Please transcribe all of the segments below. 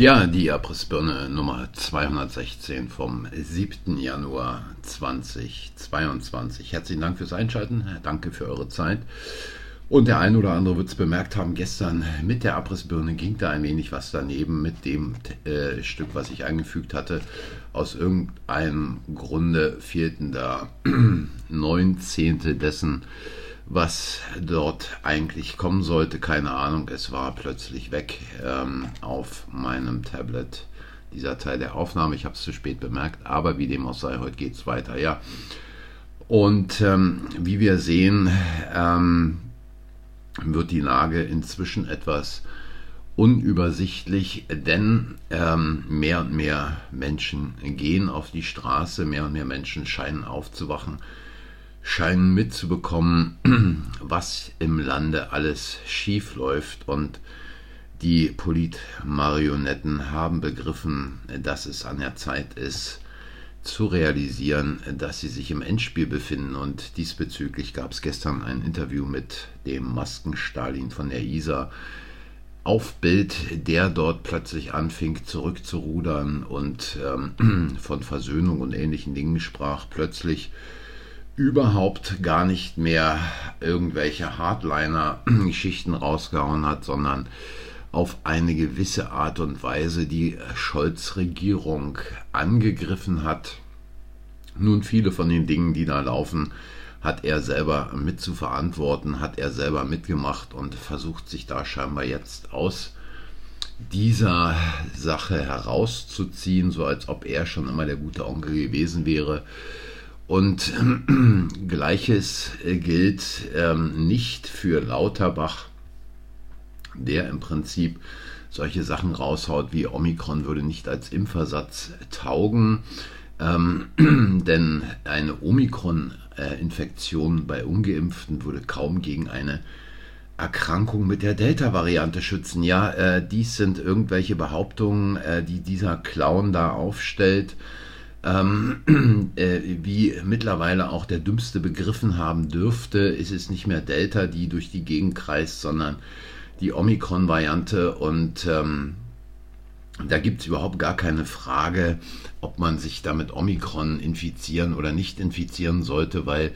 Ja, die Abrissbirne Nummer 216 vom 7. Januar 2022. Herzlichen Dank fürs Einschalten, danke für eure Zeit. Und der eine oder andere wird es bemerkt haben, gestern mit der Abrissbirne ging da ein wenig was daneben mit dem äh, Stück, was ich eingefügt hatte. Aus irgendeinem Grunde fehlten da neun Zehntel dessen, was dort eigentlich kommen sollte. Keine Ahnung, es war plötzlich weg ähm, auf meinem Tablet. Dieser Teil der Aufnahme, ich habe es zu spät bemerkt, aber wie dem auch sei, heute geht es weiter, ja. Und ähm, wie wir sehen, ähm, wird die Lage inzwischen etwas unübersichtlich, denn ähm, mehr und mehr Menschen gehen auf die Straße, mehr und mehr Menschen scheinen aufzuwachen, scheinen mitzubekommen, was im Lande alles schief läuft und die Politmarionetten haben begriffen, dass es an der Zeit ist, zu realisieren, dass sie sich im Endspiel befinden. Und diesbezüglich gab es gestern ein Interview mit dem Maskenstalin von der ISA auf Bild, der dort plötzlich anfing zurückzurudern und ähm, von Versöhnung und ähnlichen Dingen sprach, plötzlich überhaupt gar nicht mehr irgendwelche Hardliner-Geschichten rausgehauen hat, sondern auf eine gewisse Art und Weise die Scholz-Regierung angegriffen hat. Nun, viele von den Dingen, die da laufen, hat er selber mit zu verantworten, hat er selber mitgemacht und versucht sich da scheinbar jetzt aus dieser Sache herauszuziehen, so als ob er schon immer der gute Onkel gewesen wäre. Und äh, gleiches gilt ähm, nicht für Lauterbach, der im Prinzip solche Sachen raushaut wie Omikron würde nicht als Impfersatz taugen. Ähm, denn eine Omikron-Infektion bei ungeimpften würde kaum gegen eine Erkrankung mit der Delta-Variante schützen. Ja, äh, dies sind irgendwelche Behauptungen, äh, die dieser Clown da aufstellt. Ähm, äh, wie mittlerweile auch der Dümmste begriffen haben dürfte, ist es nicht mehr Delta, die durch die Gegend kreist, sondern die Omikron-Variante. Und ähm, da gibt es überhaupt gar keine Frage, ob man sich damit Omikron infizieren oder nicht infizieren sollte, weil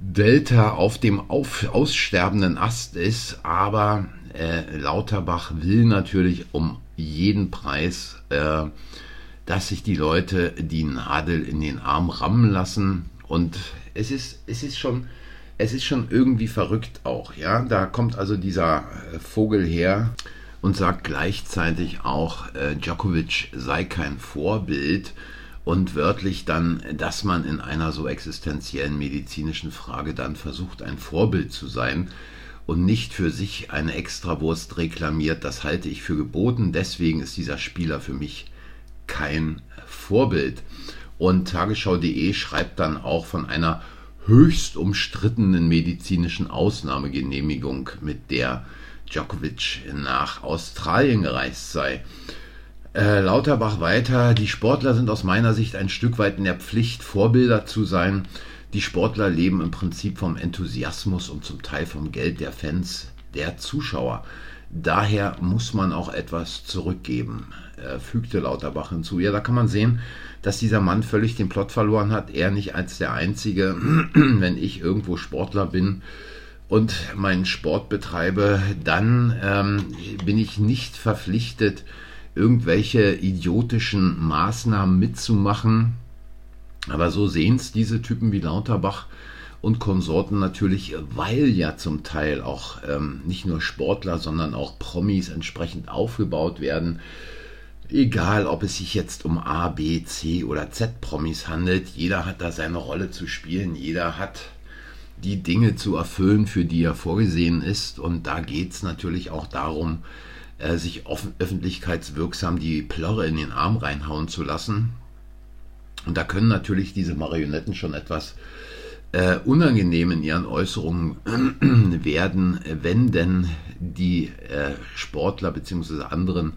Delta auf dem auf, aussterbenden Ast ist, aber äh, Lauterbach will natürlich um jeden Preis, äh, dass sich die Leute die Nadel in den Arm rammen lassen. Und es ist, es ist schon es ist schon irgendwie verrückt auch, ja. Da kommt also dieser äh, Vogel her und sagt gleichzeitig auch, äh, Djokovic sei kein Vorbild und wörtlich dann, dass man in einer so existenziellen medizinischen Frage dann versucht, ein Vorbild zu sein und nicht für sich eine Extrawurst reklamiert. Das halte ich für geboten. Deswegen ist dieser Spieler für mich kein Vorbild. Und Tagesschau.de schreibt dann auch von einer höchst umstrittenen medizinischen Ausnahmegenehmigung, mit der Djokovic nach Australien gereist sei. Äh, Lauterbach weiter, die Sportler sind aus meiner Sicht ein Stück weit in der Pflicht, Vorbilder zu sein. Die Sportler leben im Prinzip vom Enthusiasmus und zum Teil vom Geld der Fans, der Zuschauer. Daher muss man auch etwas zurückgeben, äh, fügte Lauterbach hinzu. Ja, da kann man sehen, dass dieser Mann völlig den Plot verloren hat. Er nicht als der Einzige, wenn ich irgendwo Sportler bin und meinen Sport betreibe, dann ähm, bin ich nicht verpflichtet, irgendwelche idiotischen Maßnahmen mitzumachen. Aber so sehen es diese Typen wie Lauterbach und Konsorten natürlich, weil ja zum Teil auch ähm, nicht nur Sportler, sondern auch Promis entsprechend aufgebaut werden. Egal, ob es sich jetzt um A, B, C oder Z-Promis handelt, jeder hat da seine Rolle zu spielen, jeder hat die Dinge zu erfüllen, für die er vorgesehen ist. Und da geht es natürlich auch darum, äh, sich öffentlichkeitswirksam die Plörre in den Arm reinhauen zu lassen. Und da können natürlich diese Marionetten schon etwas äh, unangenehm in ihren Äußerungen werden, wenn denn die äh, Sportler bzw. anderen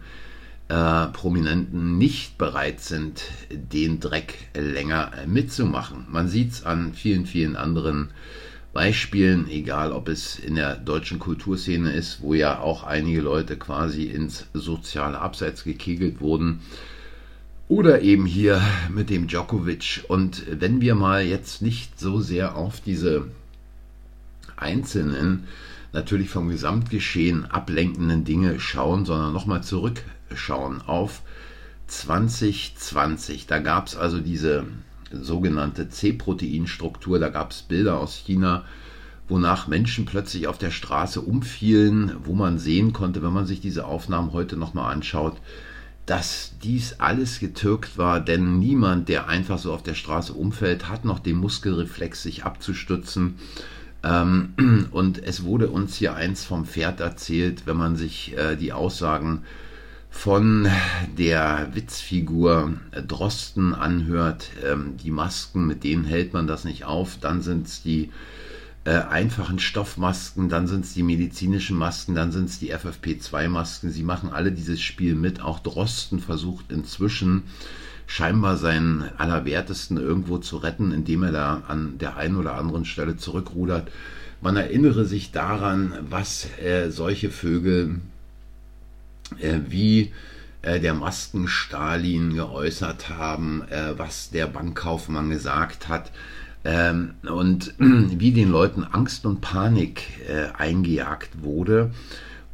äh, Prominenten nicht bereit sind, den Dreck länger mitzumachen. Man sieht es an vielen, vielen anderen Beispielen, egal ob es in der deutschen Kulturszene ist, wo ja auch einige Leute quasi ins soziale Abseits gekegelt wurden, oder eben hier mit dem Djokovic. Und wenn wir mal jetzt nicht so sehr auf diese einzelnen, natürlich vom Gesamtgeschehen ablenkenden Dinge schauen, sondern nochmal zurückschauen auf 2020. Da gab es also diese sogenannte C-Proteinstruktur. Da gab es Bilder aus China, wonach Menschen plötzlich auf der Straße umfielen, wo man sehen konnte, wenn man sich diese Aufnahmen heute nochmal anschaut, dass dies alles getürkt war, denn niemand, der einfach so auf der Straße umfällt, hat noch den Muskelreflex, sich abzustützen. Ähm, und es wurde uns hier eins vom Pferd erzählt, wenn man sich äh, die Aussagen von der Witzfigur Drosten anhört, ähm, die Masken, mit denen hält man das nicht auf, dann sind es die äh, einfachen Stoffmasken, dann sind es die medizinischen Masken, dann sind es die FFP2-Masken. Sie machen alle dieses Spiel mit. Auch Drosten versucht inzwischen scheinbar seinen Allerwertesten irgendwo zu retten, indem er da an der einen oder anderen Stelle zurückrudert. Man erinnere sich daran, was äh, solche Vögel äh, wie äh, der Masken Stalin geäußert haben, äh, was der Bankkaufmann gesagt hat ähm, und wie den Leuten Angst und Panik eingejagt wurde.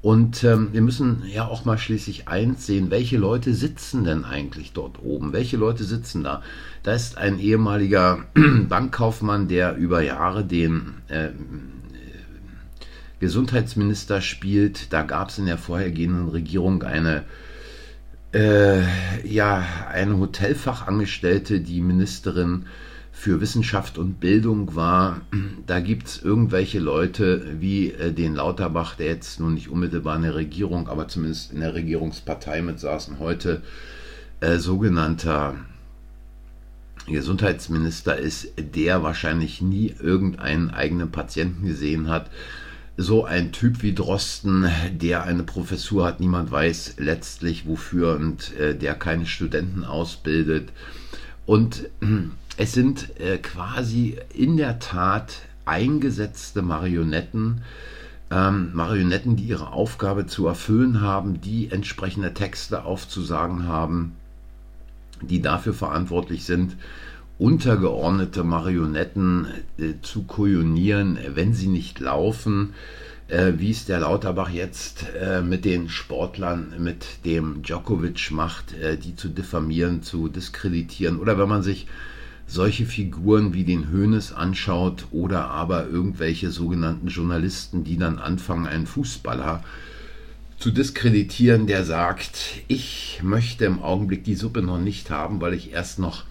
Und ähm, wir müssen ja auch mal schließlich eins sehen, welche Leute sitzen denn eigentlich dort oben? Welche Leute sitzen da? Da ist ein ehemaliger Bankkaufmann, der über Jahre den äh, Gesundheitsminister spielt. Da gab es in der vorhergehenden Regierung eine, äh, ja, eine Hotelfachangestellte, die Ministerin für Wissenschaft und Bildung war. Da gibt es irgendwelche Leute wie äh, den Lauterbach, der jetzt nun nicht unmittelbar in der Regierung, aber zumindest in der Regierungspartei mit saßen heute, äh, sogenannter Gesundheitsminister ist, der wahrscheinlich nie irgendeinen eigenen Patienten gesehen hat so ein Typ wie Drosten, der eine Professur hat, niemand weiß letztlich wofür und äh, der keine Studenten ausbildet. Und es sind äh, quasi in der Tat eingesetzte Marionetten, ähm, Marionetten, die ihre Aufgabe zu erfüllen haben, die entsprechende Texte aufzusagen haben, die dafür verantwortlich sind, untergeordnete Marionetten äh, zu kujonieren, wenn sie nicht laufen, äh, wie es der Lauterbach jetzt äh, mit den Sportlern, mit dem Djokovic macht, äh, die zu diffamieren, zu diskreditieren. Oder wenn man sich solche Figuren wie den Hönes anschaut oder aber irgendwelche sogenannten Journalisten, die dann anfangen, einen Fußballer zu diskreditieren, der sagt, ich möchte im Augenblick die Suppe noch nicht haben, weil ich erst noch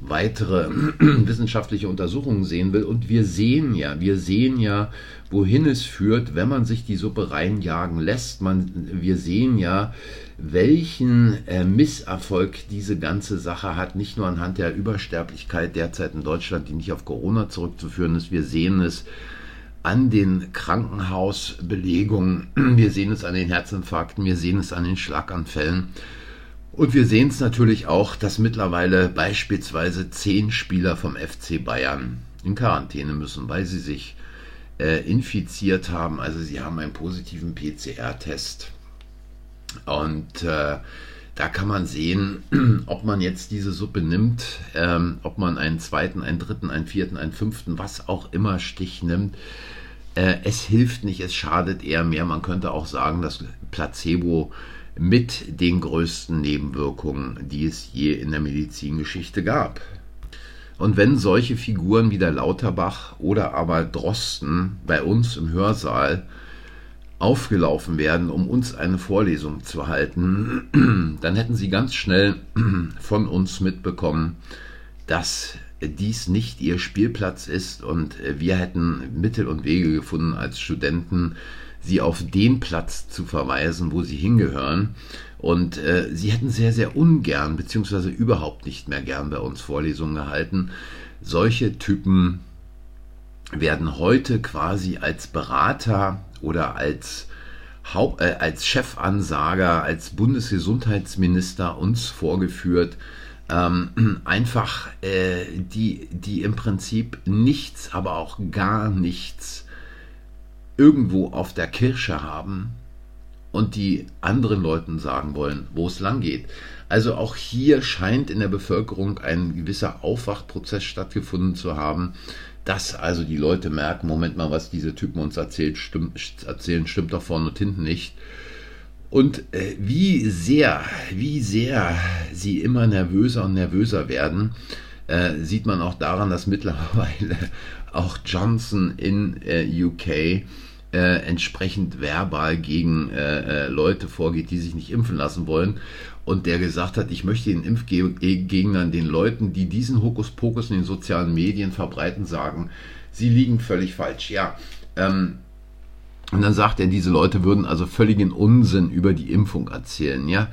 weitere wissenschaftliche Untersuchungen sehen will. Und wir sehen ja, wir sehen ja, wohin es führt, wenn man sich die Suppe reinjagen lässt. Man, wir sehen ja, welchen äh, Misserfolg diese ganze Sache hat, nicht nur anhand der Übersterblichkeit derzeit in Deutschland, die nicht auf Corona zurückzuführen ist. Wir sehen es an den Krankenhausbelegungen, wir sehen es an den Herzinfarkten, wir sehen es an den Schlaganfällen. Und wir sehen es natürlich auch, dass mittlerweile beispielsweise zehn Spieler vom FC Bayern in Quarantäne müssen, weil sie sich äh, infiziert haben. Also sie haben einen positiven PCR-Test. Und äh, da kann man sehen, ob man jetzt diese Suppe nimmt, ähm, ob man einen zweiten, einen dritten, einen vierten, einen fünften, was auch immer Stich nimmt. Äh, es hilft nicht, es schadet eher mehr. Man könnte auch sagen, dass Placebo mit den größten Nebenwirkungen, die es je in der Medizingeschichte gab. Und wenn solche Figuren wie der Lauterbach oder aber Drosten bei uns im Hörsaal aufgelaufen werden, um uns eine Vorlesung zu halten, dann hätten sie ganz schnell von uns mitbekommen, dass dies nicht ihr Spielplatz ist und wir hätten Mittel und Wege gefunden als Studenten, sie auf den Platz zu verweisen, wo sie hingehören. Und äh, sie hätten sehr, sehr ungern, beziehungsweise überhaupt nicht mehr gern bei uns Vorlesungen gehalten. Solche Typen werden heute quasi als Berater oder als, Haupt, äh, als Chefansager, als Bundesgesundheitsminister uns vorgeführt, ähm, einfach äh, die, die im Prinzip nichts, aber auch gar nichts irgendwo auf der Kirsche haben und die anderen Leuten sagen wollen, wo es lang geht. Also auch hier scheint in der Bevölkerung ein gewisser Aufwachprozess stattgefunden zu haben, dass also die Leute merken, Moment mal, was diese Typen uns erzählt, stimmt, erzählen, stimmt doch vorne und hinten nicht. Und äh, wie sehr, wie sehr sie immer nervöser und nervöser werden, äh, sieht man auch daran, dass mittlerweile auch Johnson in äh, UK äh, entsprechend verbal gegen äh, äh, Leute vorgeht, die sich nicht impfen lassen wollen. Und der gesagt hat, ich möchte den Impfgegnern, den Leuten, die diesen Hokuspokus in den sozialen Medien verbreiten, sagen, sie liegen völlig falsch. Ja, ähm, und dann sagt er, diese Leute würden also völligen Unsinn über die Impfung erzählen, ja.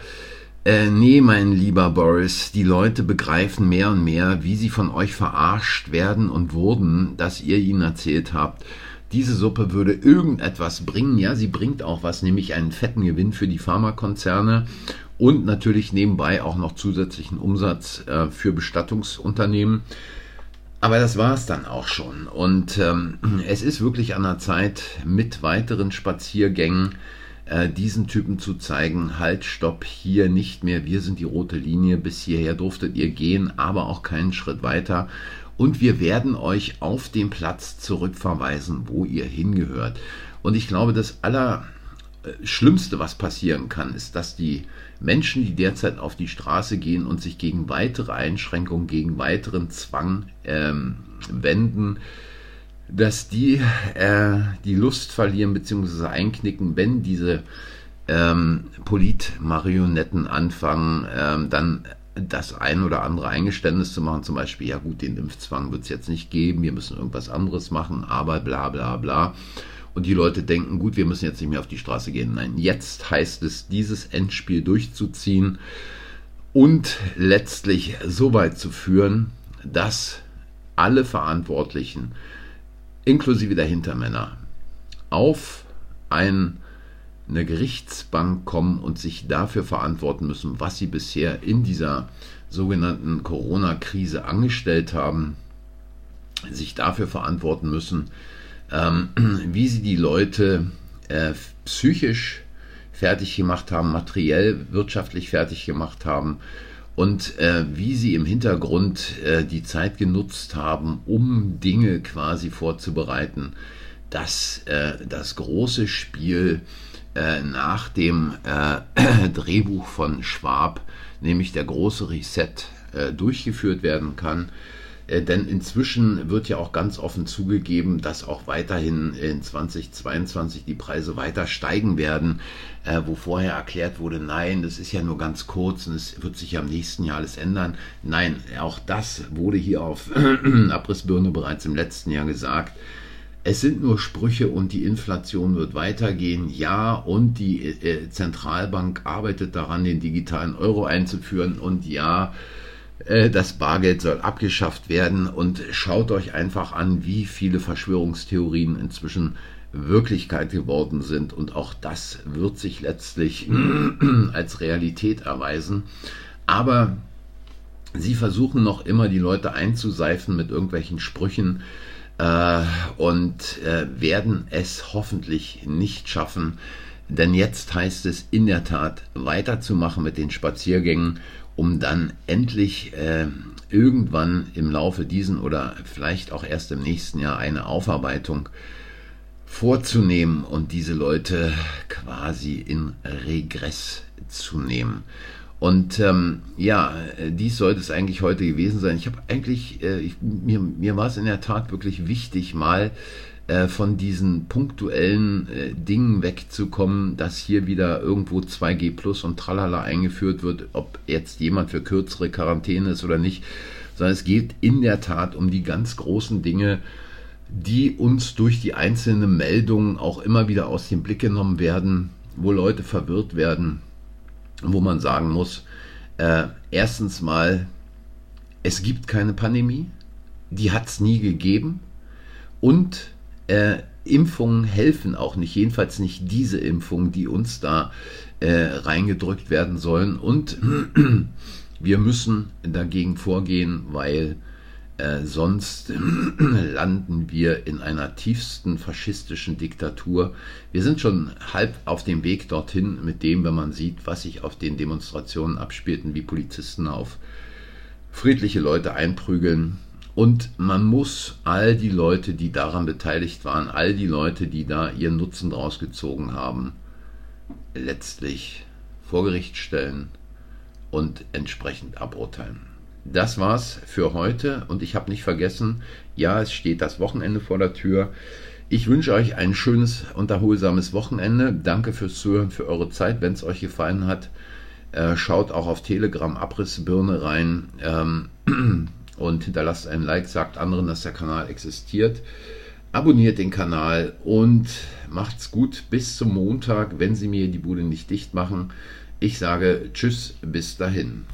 Äh, nee, mein lieber Boris, die Leute begreifen mehr und mehr, wie sie von euch verarscht werden und wurden, dass ihr ihnen erzählt habt, diese Suppe würde irgendetwas bringen. Ja, sie bringt auch was, nämlich einen fetten Gewinn für die Pharmakonzerne und natürlich nebenbei auch noch zusätzlichen Umsatz äh, für Bestattungsunternehmen. Aber das war es dann auch schon. Und ähm, es ist wirklich an der Zeit, mit weiteren Spaziergängen äh, diesen Typen zu zeigen, halt, stopp, hier nicht mehr, wir sind die rote Linie, bis hierher durftet ihr gehen, aber auch keinen Schritt weiter. Und wir werden euch auf den Platz zurückverweisen, wo ihr hingehört. Und ich glaube, das Allerschlimmste, was passieren kann, ist, dass die Menschen, die derzeit auf die Straße gehen und sich gegen weitere Einschränkungen, gegen weiteren Zwang ähm, wenden, dass die äh, die Lust verlieren bzw. einknicken, wenn diese ähm, Politmarionetten anfangen, ähm, dann das ein oder andere Eingeständnis zu machen, zum Beispiel, ja gut, den Impfzwang wird es jetzt nicht geben, wir müssen irgendwas anderes machen, aber bla bla bla und die Leute denken, gut, wir müssen jetzt nicht mehr auf die Straße gehen. Nein, jetzt heißt es, dieses Endspiel durchzuziehen und letztlich so weit zu führen, dass alle Verantwortlichen, inklusive der Hintermänner, auf ein, eine Gerichtsbank kommen und sich dafür verantworten müssen, was sie bisher in dieser sogenannten Corona-Krise angestellt haben, sich dafür verantworten müssen, ähm, wie sie die Leute äh, psychisch fertig gemacht haben, materiell, wirtschaftlich fertig gemacht haben und äh, wie sie im Hintergrund äh, die Zeit genutzt haben, um Dinge quasi vorzubereiten, dass äh, das große Spiel äh, nach dem äh, Drehbuch von Schwab, nämlich der große Reset, äh, durchgeführt werden kann. Äh, denn inzwischen wird ja auch ganz offen zugegeben, dass auch weiterhin in 2022 die Preise weiter steigen werden, äh, wo vorher erklärt wurde, nein, das ist ja nur ganz kurz und es wird sich ja im nächsten Jahr alles ändern. Nein, auch das wurde hier auf Abrissbirne bereits im letzten Jahr gesagt. Es sind nur Sprüche und die Inflation wird weitergehen. Ja, und die äh, Zentralbank arbeitet daran, den digitalen Euro einzuführen. Und ja, äh, das Bargeld soll abgeschafft werden und schaut euch einfach an, wie viele Verschwörungstheorien inzwischen Wirklichkeit geworden sind und auch das wird sich letztlich als Realität erweisen. Aber sie versuchen noch immer die Leute einzuseifen mit irgendwelchen Sprüchen äh, und äh, werden es hoffentlich nicht schaffen, denn jetzt heißt es in der Tat weiterzumachen mit den Spaziergängen um dann endlich äh, irgendwann im Laufe diesen oder vielleicht auch erst im nächsten Jahr eine Aufarbeitung vorzunehmen und diese Leute quasi in Regress zu nehmen. Und ähm, ja, dies sollte es eigentlich heute gewesen sein. Ich habe eigentlich, äh, ich, mir, mir war es in der Tat wirklich wichtig, mal äh, von diesen punktuellen äh, Dingen wegzukommen, dass hier wieder irgendwo 2G Plus und Tralala eingeführt wird, ob jetzt jemand für kürzere Quarantäne ist oder nicht, sondern es geht in der Tat um die ganz großen Dinge, die uns durch die einzelnen Meldungen auch immer wieder aus dem Blick genommen werden, wo Leute verwirrt werden, wo man sagen muss, äh, erstens mal, es gibt keine Pandemie, die hat es nie gegeben und äh, Impfungen helfen auch nicht, jedenfalls nicht diese Impfungen, die uns da äh, reingedrückt werden sollen. Und Wir müssen dagegen vorgehen, weil äh, sonst landen wir in einer tiefsten faschistischen Diktatur. Wir sind schon halb auf dem Weg dorthin mit dem, wenn man sieht, was sich auf den Demonstrationen abspielt und wie Polizisten auf friedliche Leute einprügeln. Und man muss all die Leute, die daran beteiligt waren, all die Leute, die da ihren Nutzen draus gezogen haben, letztlich vor Gericht stellen und entsprechend aburteilen. Das war's für heute und ich habe nicht vergessen, ja, es steht das Wochenende vor der Tür. Ich wünsche euch ein schönes und erholsames Wochenende. Danke fürs Zuhören, für eure Zeit. Wenn es euch gefallen hat, äh, schaut auch auf Telegram Abrissbirne rein ähm, und hinterlasst ein Like, sagt anderen, dass der Kanal existiert. Abonniert den Kanal und macht's gut bis zum Montag, wenn sie mir die Bude nicht dicht machen. Ich sage Tschüss, bis dahin.